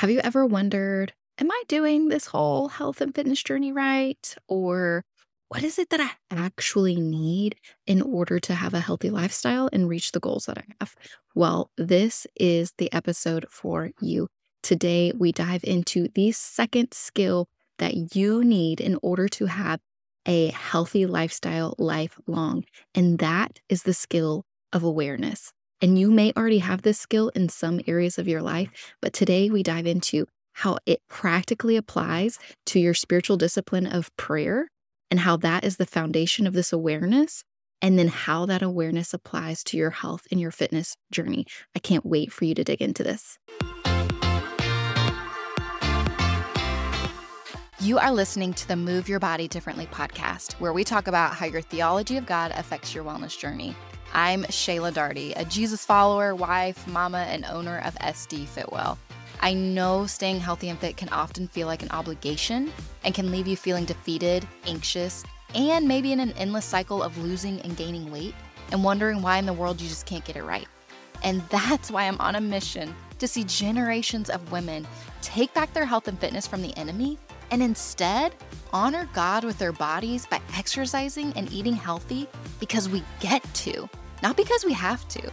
Have you ever wondered, am I doing this whole health and fitness journey right? Or what is it that I actually need in order to have a healthy lifestyle and reach the goals that I have? Well, this is the episode for you. Today, we dive into the second skill that you need in order to have a healthy lifestyle lifelong, and that is the skill of awareness. And you may already have this skill in some areas of your life, but today we dive into how it practically applies to your spiritual discipline of prayer and how that is the foundation of this awareness, and then how that awareness applies to your health and your fitness journey. I can't wait for you to dig into this. You are listening to the Move Your Body Differently podcast, where we talk about how your theology of God affects your wellness journey. I'm Shayla Darty, a Jesus follower, wife, mama, and owner of SD Fitwell. I know staying healthy and fit can often feel like an obligation and can leave you feeling defeated, anxious, and maybe in an endless cycle of losing and gaining weight and wondering why in the world you just can't get it right. And that's why I'm on a mission to see generations of women take back their health and fitness from the enemy and instead honor God with their bodies by exercising and eating healthy because we get to not because we have to.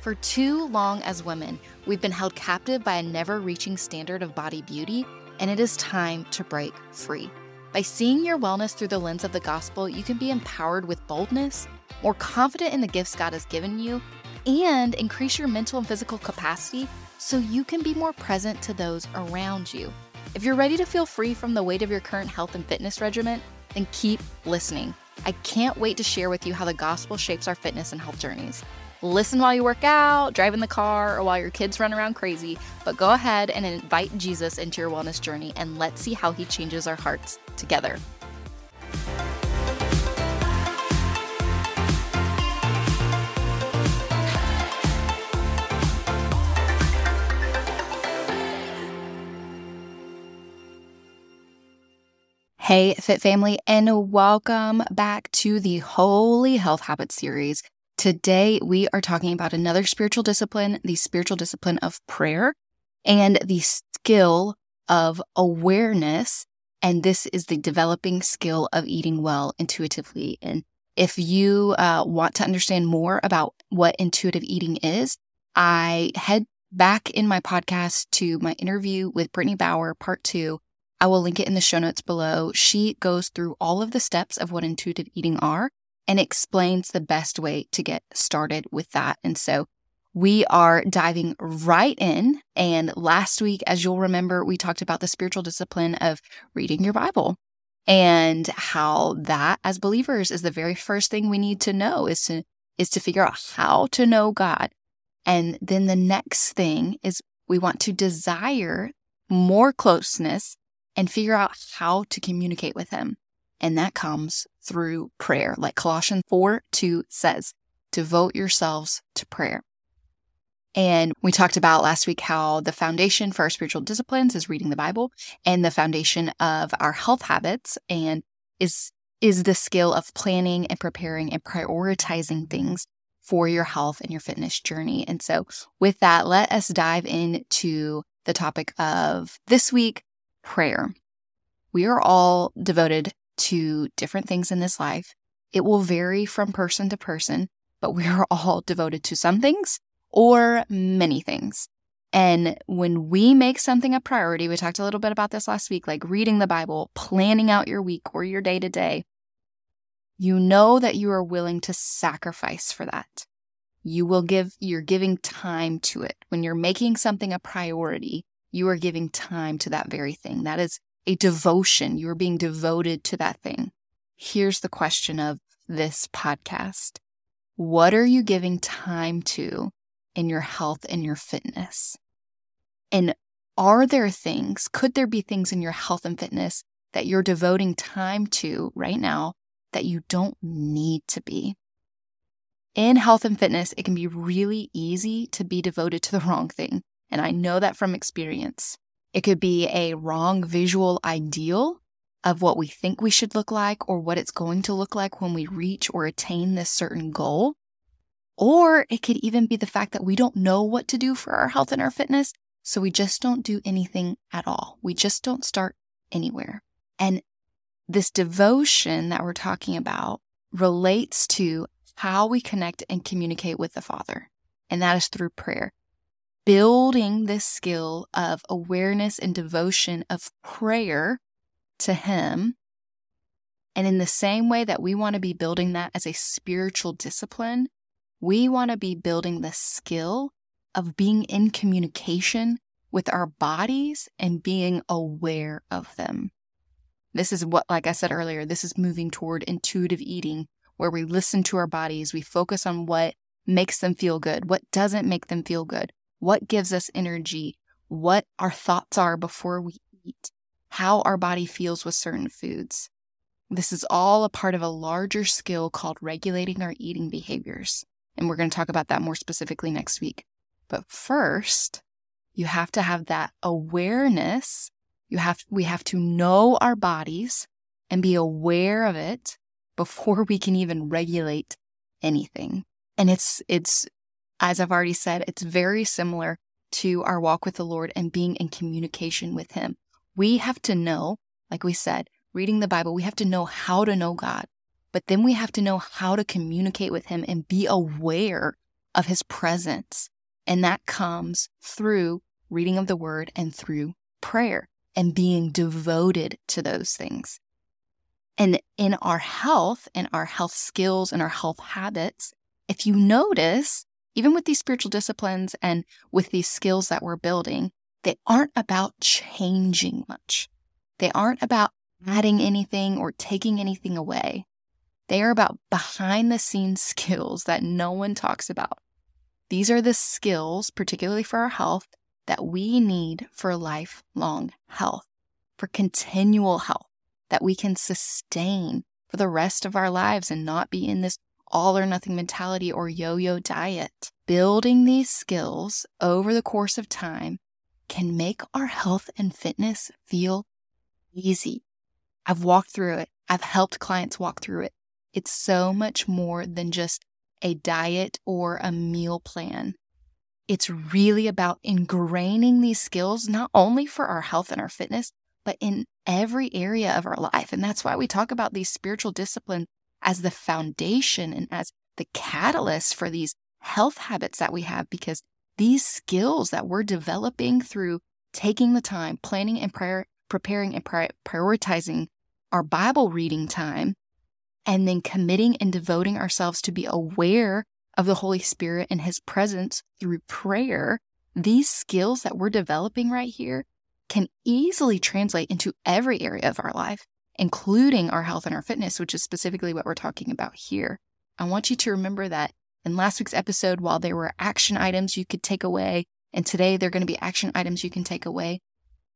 For too long as women, we've been held captive by a never reaching standard of body beauty, and it is time to break free. By seeing your wellness through the lens of the gospel, you can be empowered with boldness, more confident in the gifts God has given you, and increase your mental and physical capacity so you can be more present to those around you. If you're ready to feel free from the weight of your current health and fitness regimen, then keep listening. I can't wait to share with you how the gospel shapes our fitness and health journeys. Listen while you work out, drive in the car, or while your kids run around crazy, but go ahead and invite Jesus into your wellness journey and let's see how he changes our hearts together. Hey, Fit Family, and welcome back to the Holy Health Habits series. Today, we are talking about another spiritual discipline, the spiritual discipline of prayer and the skill of awareness. And this is the developing skill of eating well intuitively. And if you uh, want to understand more about what intuitive eating is, I head back in my podcast to my interview with Brittany Bauer, part two I will link it in the show notes below. She goes through all of the steps of what intuitive eating are and explains the best way to get started with that. And so we are diving right in. And last week, as you'll remember, we talked about the spiritual discipline of reading your Bible and how that as believers is the very first thing we need to know is to is to figure out how to know God. And then the next thing is we want to desire more closeness and figure out how to communicate with him. And that comes through prayer. Like Colossians 4 2 says, devote yourselves to prayer. And we talked about last week how the foundation for our spiritual disciplines is reading the Bible and the foundation of our health habits and is is the skill of planning and preparing and prioritizing things for your health and your fitness journey. And so with that, let us dive into the topic of this week, prayer. We are all devoted to different things in this life. It will vary from person to person, but we are all devoted to some things or many things. And when we make something a priority, we talked a little bit about this last week, like reading the Bible, planning out your week or your day to day, you know that you are willing to sacrifice for that. You will give, you're giving time to it. When you're making something a priority, you are giving time to that very thing. That is a devotion. You are being devoted to that thing. Here's the question of this podcast What are you giving time to in your health and your fitness? And are there things, could there be things in your health and fitness that you're devoting time to right now that you don't need to be? In health and fitness, it can be really easy to be devoted to the wrong thing. And I know that from experience. It could be a wrong visual ideal of what we think we should look like or what it's going to look like when we reach or attain this certain goal. Or it could even be the fact that we don't know what to do for our health and our fitness. So we just don't do anything at all. We just don't start anywhere. And this devotion that we're talking about relates to how we connect and communicate with the Father, and that is through prayer. Building this skill of awareness and devotion of prayer to Him. And in the same way that we want to be building that as a spiritual discipline, we want to be building the skill of being in communication with our bodies and being aware of them. This is what, like I said earlier, this is moving toward intuitive eating, where we listen to our bodies, we focus on what makes them feel good, what doesn't make them feel good, what gives us energy, what our thoughts are before we eat, how our body feels with certain foods. This is all a part of a larger skill called regulating our eating behaviors. And we're going to talk about that more specifically next week. But first, you have to have that awareness. You have, we have to know our bodies and be aware of it before we can even regulate anything. And it's, it's, as I've already said, it's very similar to our walk with the Lord and being in communication with Him. We have to know, like we said, reading the Bible, we have to know how to know God, but then we have to know how to communicate with Him and be aware of His presence and that comes through reading of the word and through prayer and being devoted to those things. And in our health and our health skills and our health habits, if you notice, even with these spiritual disciplines and with these skills that we're building, they aren't about changing much. They aren't about adding anything or taking anything away. They are about behind the scenes skills that no one talks about these are the skills, particularly for our health, that we need for lifelong health, for continual health that we can sustain for the rest of our lives and not be in this all or nothing mentality or yo yo diet. Building these skills over the course of time can make our health and fitness feel easy. I've walked through it, I've helped clients walk through it. It's so much more than just a diet or a meal plan. It's really about ingraining these skills, not only for our health and our fitness, but in every area of our life. And that's why we talk about these spiritual disciplines as the foundation and as the catalyst for these health habits that we have, because these skills that we're developing through taking the time, planning and prior, preparing and pri- prioritizing our Bible reading time and then committing and devoting ourselves to be aware of the Holy Spirit and His presence through prayer, these skills that we're developing right here can easily translate into every area of our life, including our health and our fitness, which is specifically what we're talking about here. I want you to remember that in last week's episode, while there were action items you could take away, and today they're going to be action items you can take away,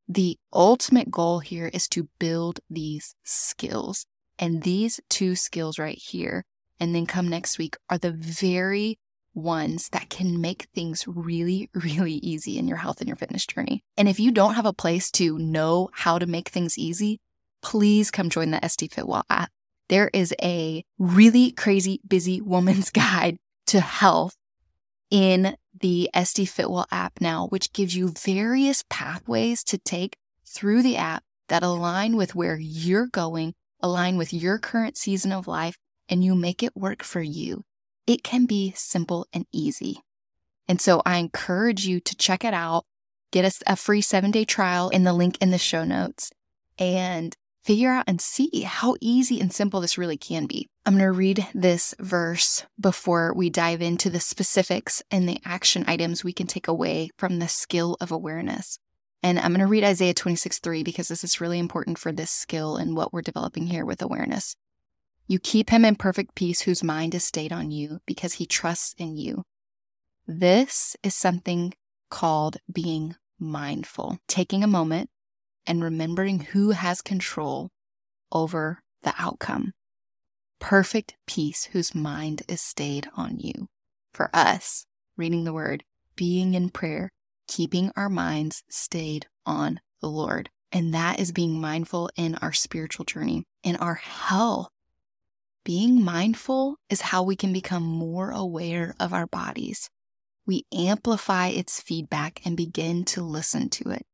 the ultimate goal here is to build these skills. And these two skills right here, and then come next week, are the very ones that can make things really, really easy in your health and your fitness journey. And if you don't have a place to know how to make things easy, please come join the SD Fitwell app. There is a really crazy busy woman's guide to health in the SD Fitwell app now, which gives you various pathways to take through the app that align with where you're going align with your current season of life, and you make it work for you. It can be simple and easy. And so I encourage you to check it out, get us a free seven day trial in the link in the show notes, and figure out and see how easy and simple this really can be. I'm going to read this verse before we dive into the specifics and the action items we can take away from the skill of awareness. And I'm going to read Isaiah 26 3 because this is really important for this skill and what we're developing here with awareness. You keep him in perfect peace whose mind is stayed on you because he trusts in you. This is something called being mindful, taking a moment and remembering who has control over the outcome. Perfect peace whose mind is stayed on you. For us, reading the word, being in prayer, keeping our minds stayed on the Lord. And that is being mindful in our spiritual journey, in our health. Being mindful is how we can become more aware of our bodies. we amplify its feedback and begin to listen to it.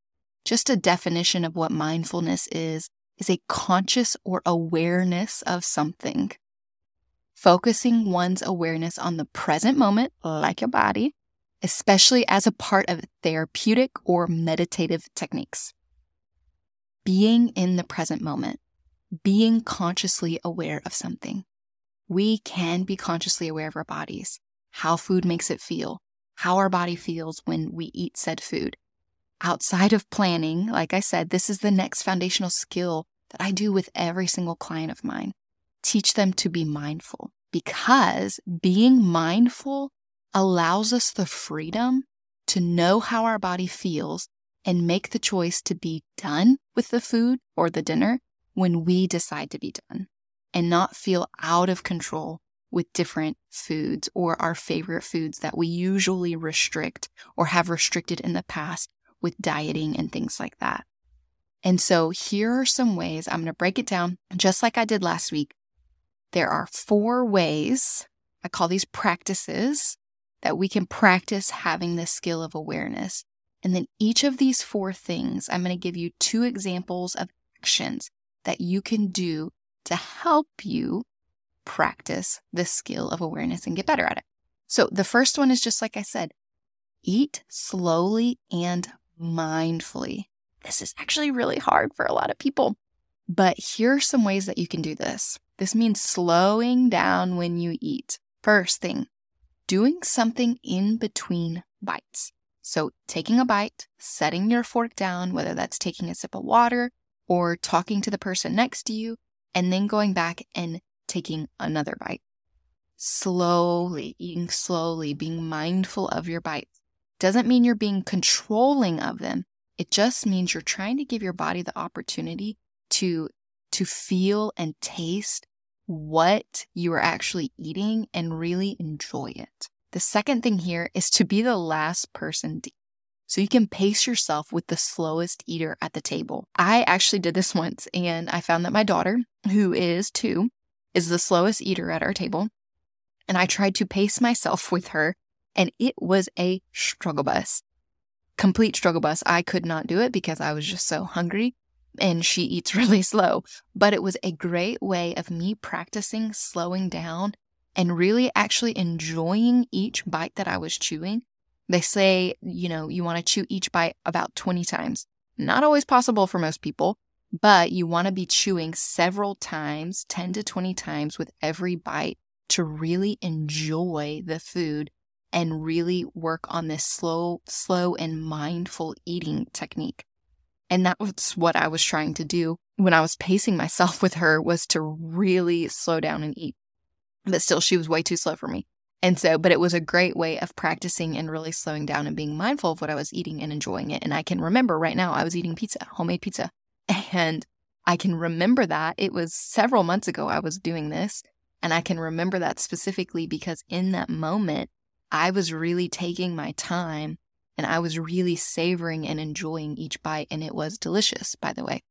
Just a definition of what mindfulness is is a conscious or awareness of something. Focusing one's awareness on the present moment, like your body, especially as a part of therapeutic or meditative techniques. Being in the present moment, being consciously aware of something. We can be consciously aware of our bodies, how food makes it feel, how our body feels when we eat said food. Outside of planning, like I said, this is the next foundational skill that I do with every single client of mine. Teach them to be mindful because being mindful allows us the freedom to know how our body feels and make the choice to be done with the food or the dinner when we decide to be done and not feel out of control with different foods or our favorite foods that we usually restrict or have restricted in the past with dieting and things like that. And so here are some ways I'm going to break it down just like I did last week. There are four ways, I call these practices, that we can practice having this skill of awareness. And then each of these four things, I'm going to give you two examples of actions that you can do to help you practice the skill of awareness and get better at it. So the first one is just like I said eat slowly and mindfully. This is actually really hard for a lot of people, but here are some ways that you can do this. This means slowing down when you eat. First thing, doing something in between bites. So, taking a bite, setting your fork down, whether that's taking a sip of water or talking to the person next to you, and then going back and taking another bite. Slowly, eating slowly, being mindful of your bites. Doesn't mean you're being controlling of them. It just means you're trying to give your body the opportunity to, to feel and taste what you are actually eating and really enjoy it. The second thing here is to be the last person to so you can pace yourself with the slowest eater at the table. I actually did this once and I found that my daughter, who is two, is the slowest eater at our table. And I tried to pace myself with her and it was a struggle bus. Complete struggle bus. I could not do it because I was just so hungry and she eats really slow. But it was a great way of me practicing slowing down and really actually enjoying each bite that I was chewing. They say, you know, you want to chew each bite about 20 times. Not always possible for most people, but you want to be chewing several times, 10 to 20 times with every bite to really enjoy the food and really work on this slow, slow and mindful eating technique. And that was what I was trying to do when I was pacing myself with her was to really slow down and eat. But still, she was way too slow for me. And so, but it was a great way of practicing and really slowing down and being mindful of what I was eating and enjoying it. And I can remember right now I was eating pizza, homemade pizza. And I can remember that it was several months ago I was doing this. And I can remember that specifically because in that moment, I was really taking my time and I was really savoring and enjoying each bite. And it was delicious, by the way.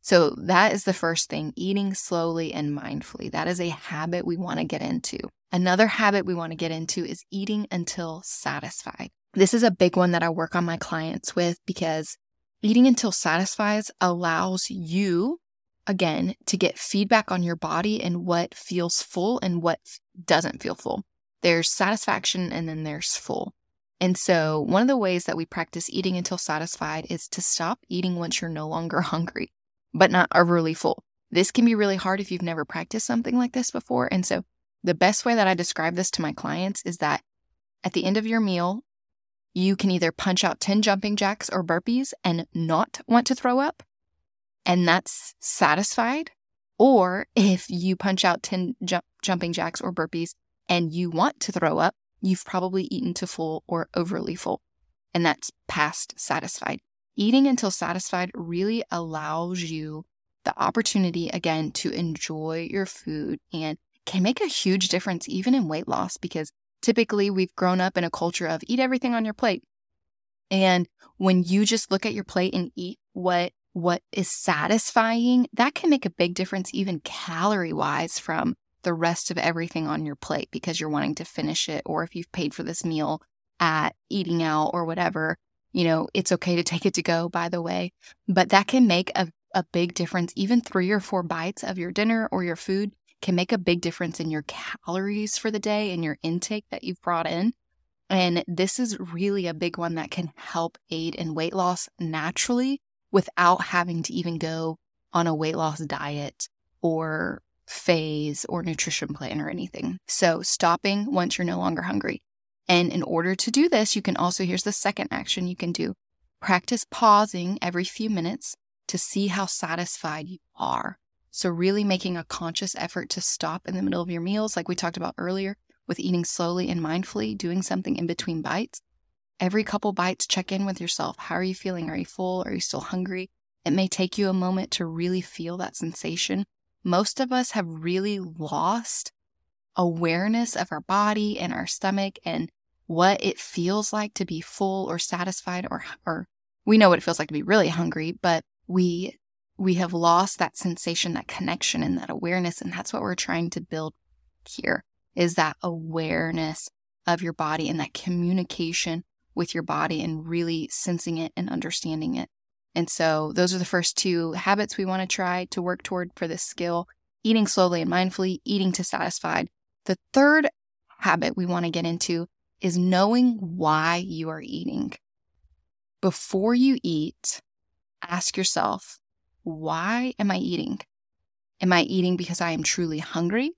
So that is the first thing eating slowly and mindfully. That is a habit we want to get into. Another habit we want to get into is eating until satisfied. This is a big one that I work on my clients with because eating until satisfied allows you, again, to get feedback on your body and what feels full and what doesn't feel full. There's satisfaction and then there's full. And so, one of the ways that we practice eating until satisfied is to stop eating once you're no longer hungry, but not overly full. This can be really hard if you've never practiced something like this before. And so, the best way that I describe this to my clients is that at the end of your meal, you can either punch out 10 jumping jacks or burpees and not want to throw up, and that's satisfied. Or if you punch out 10 ju- jumping jacks or burpees and you want to throw up, you've probably eaten to full or overly full, and that's past satisfied. Eating until satisfied really allows you the opportunity again to enjoy your food and can make a huge difference even in weight loss because typically we've grown up in a culture of eat everything on your plate. And when you just look at your plate and eat what what is satisfying, that can make a big difference even calorie wise from the rest of everything on your plate because you're wanting to finish it, or if you've paid for this meal at eating out or whatever, you know, it's okay to take it to go, by the way, but that can make a, a big difference. Even three or four bites of your dinner or your food can make a big difference in your calories for the day and your intake that you've brought in. And this is really a big one that can help aid in weight loss naturally without having to even go on a weight loss diet or phase or nutrition plan or anything. So, stopping once you're no longer hungry. And in order to do this, you can also, here's the second action you can do practice pausing every few minutes to see how satisfied you are. So, really making a conscious effort to stop in the middle of your meals, like we talked about earlier, with eating slowly and mindfully, doing something in between bites. Every couple bites, check in with yourself. How are you feeling? Are you full? Are you still hungry? It may take you a moment to really feel that sensation. Most of us have really lost awareness of our body and our stomach and what it feels like to be full or satisfied or or we know what it feels like to be really hungry, but we we have lost that sensation, that connection and that awareness and that's what we're trying to build here is that awareness of your body and that communication with your body and really sensing it and understanding it. And so those are the first two habits we want to try to work toward for this skill eating slowly and mindfully, eating to satisfied. The third habit we want to get into is knowing why you are eating. Before you eat, ask yourself, why am I eating? Am I eating because I am truly hungry?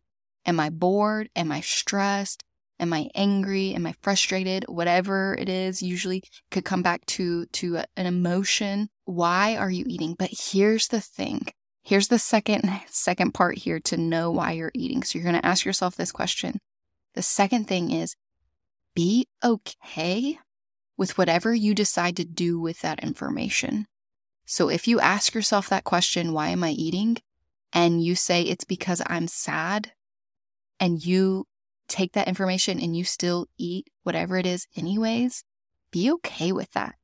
Am I bored? Am I stressed? Am I angry? Am I frustrated? Whatever it is, usually could come back to, to an emotion. Why are you eating? But here's the thing. Here's the second, second part here to know why you're eating. So you're going to ask yourself this question. The second thing is be okay with whatever you decide to do with that information. So if you ask yourself that question, why am I eating? And you say it's because I'm sad and you take that information and you still eat whatever it is, anyways, be okay with that.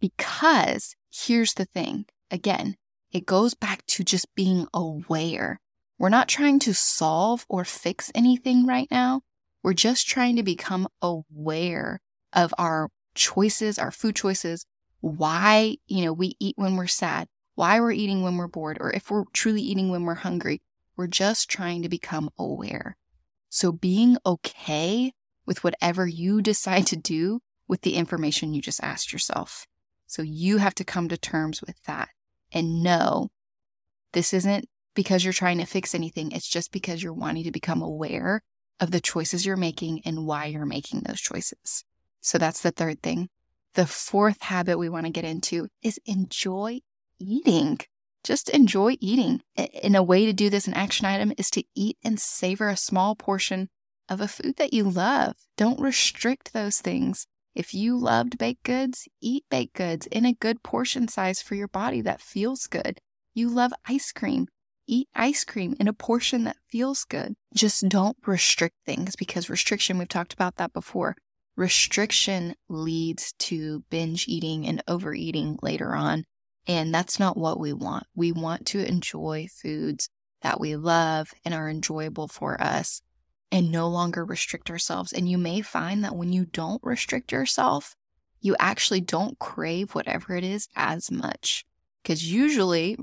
Because here's the thing again, it goes back to just being aware. We're not trying to solve or fix anything right now. We're just trying to become aware of our choices, our food choices, why, you know, we eat when we're sad, why we're eating when we're bored, or if we're truly eating when we're hungry. We're just trying to become aware. So being okay with whatever you decide to do with the information you just asked yourself. So you have to come to terms with that and know this isn't because you're trying to fix anything. It's just because you're wanting to become aware of the choices you're making and why you're making those choices. So that's the third thing. The fourth habit we want to get into is enjoy eating. Just enjoy eating. And a way to do this, an action item, is to eat and savor a small portion of a food that you love. Don't restrict those things. If you loved baked goods, eat baked goods in a good portion size for your body that feels good. You love ice cream, eat ice cream in a portion that feels good. Just don't restrict things because restriction, we've talked about that before. Restriction leads to binge eating and overeating later on. And that's not what we want. We want to enjoy foods that we love and are enjoyable for us and no longer restrict ourselves. And you may find that when you don't restrict yourself, you actually don't crave whatever it is as much. Because usually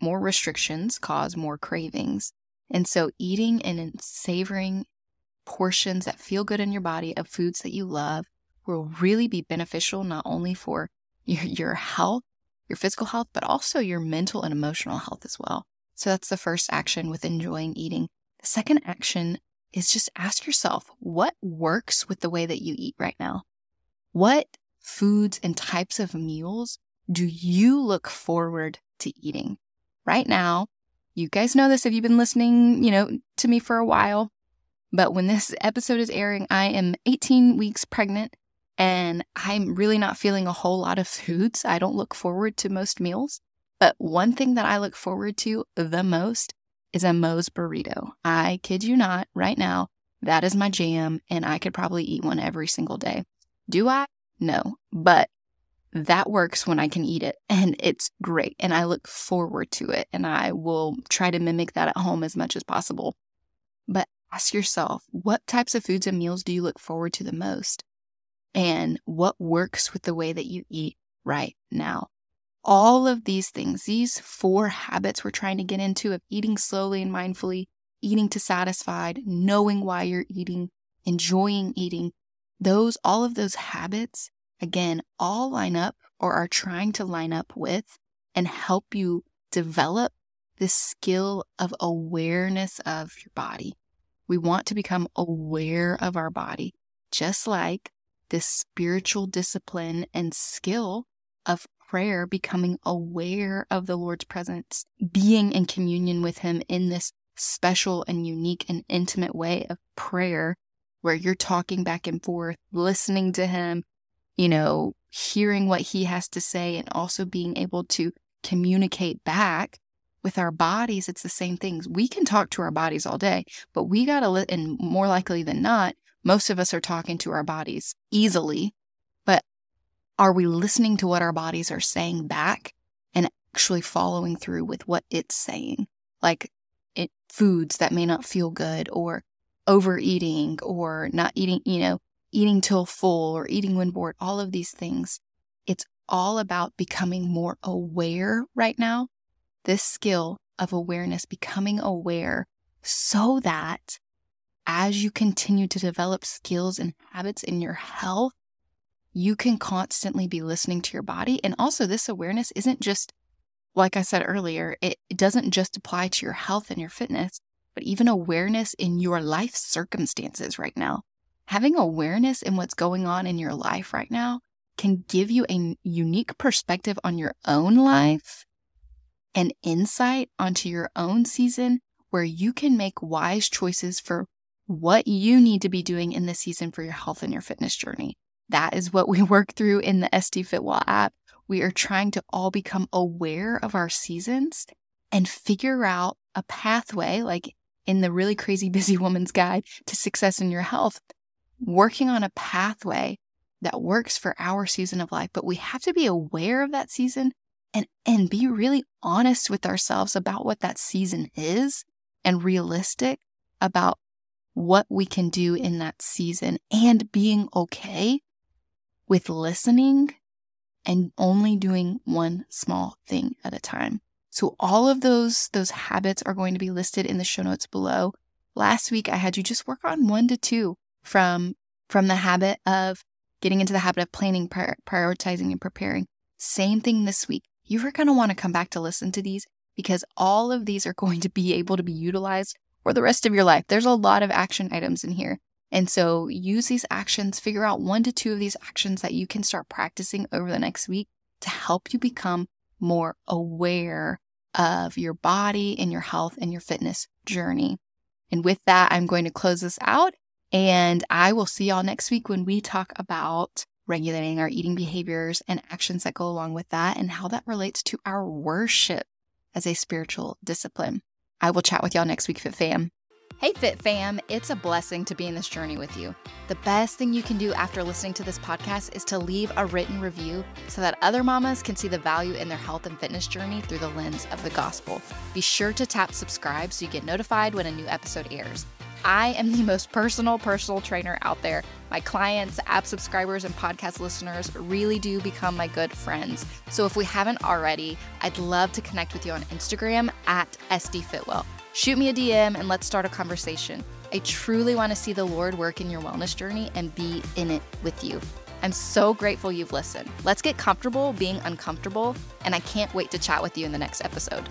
more restrictions cause more cravings. And so eating and savoring portions that feel good in your body of foods that you love will really be beneficial not only for your, your health, your physical health, but also your mental and emotional health as well. So that's the first action with enjoying eating. The second action is just ask yourself what works with the way that you eat right now? What foods and types of meals do you look forward to eating? Right now, you guys know this if you've been listening, you know, to me for a while. But when this episode is airing, I am 18 weeks pregnant and I'm really not feeling a whole lot of foods. I don't look forward to most meals. But one thing that I look forward to the most is a Moe's burrito. I kid you not, right now, that is my jam, and I could probably eat one every single day. Do I? No. But that works when I can eat it, and it's great, and I look forward to it, and I will try to mimic that at home as much as possible. But ask yourself, what types of foods and meals do you look forward to the most? And what works with the way that you eat right now. All of these things, these four habits we're trying to get into of eating slowly and mindfully, eating to satisfied, knowing why you're eating, enjoying eating, those, all of those habits, again, all line up or are trying to line up with and help you develop this skill of awareness of your body. We want to become aware of our body, just like this spiritual discipline and skill of prayer, becoming aware of the Lord's presence, being in communion with Him in this special and unique and intimate way of prayer, where you're talking back and forth, listening to Him, you know, hearing what He has to say, and also being able to communicate back with our bodies, it's the same things. We can talk to our bodies all day, but we got to, and more likely than not, most of us are talking to our bodies easily. But are we listening to what our bodies are saying back and actually following through with what it's saying? Like it, foods that may not feel good or overeating or not eating, you know, eating till full or eating when bored, all of these things. It's all about becoming more aware right now this skill of awareness, becoming aware, so that as you continue to develop skills and habits in your health, you can constantly be listening to your body. And also, this awareness isn't just, like I said earlier, it, doesn't just apply to your health and your fitness, but even awareness in your life circumstances right now. Having awareness in what's going on in your life right now can give you a unique perspective on your own life and insight onto your own season where you can make wise choices for what you need to be doing in this season for your health and your fitness journey. That is what we work through in the SD Fitwell app. We are trying to all become aware of our seasons and figure out a pathway, like in the really crazy busy woman's guide to success in your health, working on a pathway that works for our season of life. But we have to be aware of that season and and be really honest with ourselves about what that season is and realistic about what we can do in that season and being okay with listening and only doing one small thing at a time. So all of those those habits are going to be listed in the show notes below. Last week I had you just work on 1 to 2 from from the habit of getting into the habit of planning, prior, prioritizing and preparing. Same thing this week you are going to want to come back to listen to these because all of these are going to be able to be utilized for the rest of your life. There's a lot of action items in here. And so use these actions, figure out one to two of these actions that you can start practicing over the next week to help you become more aware of your body and your health and your fitness journey. And with that, I'm going to close this out and I will see y'all next week when we talk about regulating our eating behaviors and actions that go along with that, and how that relates to our worship as a spiritual discipline. I will chat with y'all next week, Fit Fam. Hey, Fit Fam, it's a blessing to be in this journey with you. The best thing you can do after listening to this podcast is to leave a written review so that other mamas can see the value in their health and fitness journey through the lens of the gospel. Be sure to tap subscribe so you get notified when a new episode airs. I am the most personal personal trainer out there. My clients, app subscribers, and podcast listeners really do become my good friends. So if we haven't already, I'd love to connect with you on Instagram at SDFitwell. Shoot me a DM and let's start a conversation. I truly want to see the Lord work in your wellness journey and be in it with you. I'm so grateful you've listened. Let's get comfortable being uncomfortable, and I can't wait to chat with you in the next episode.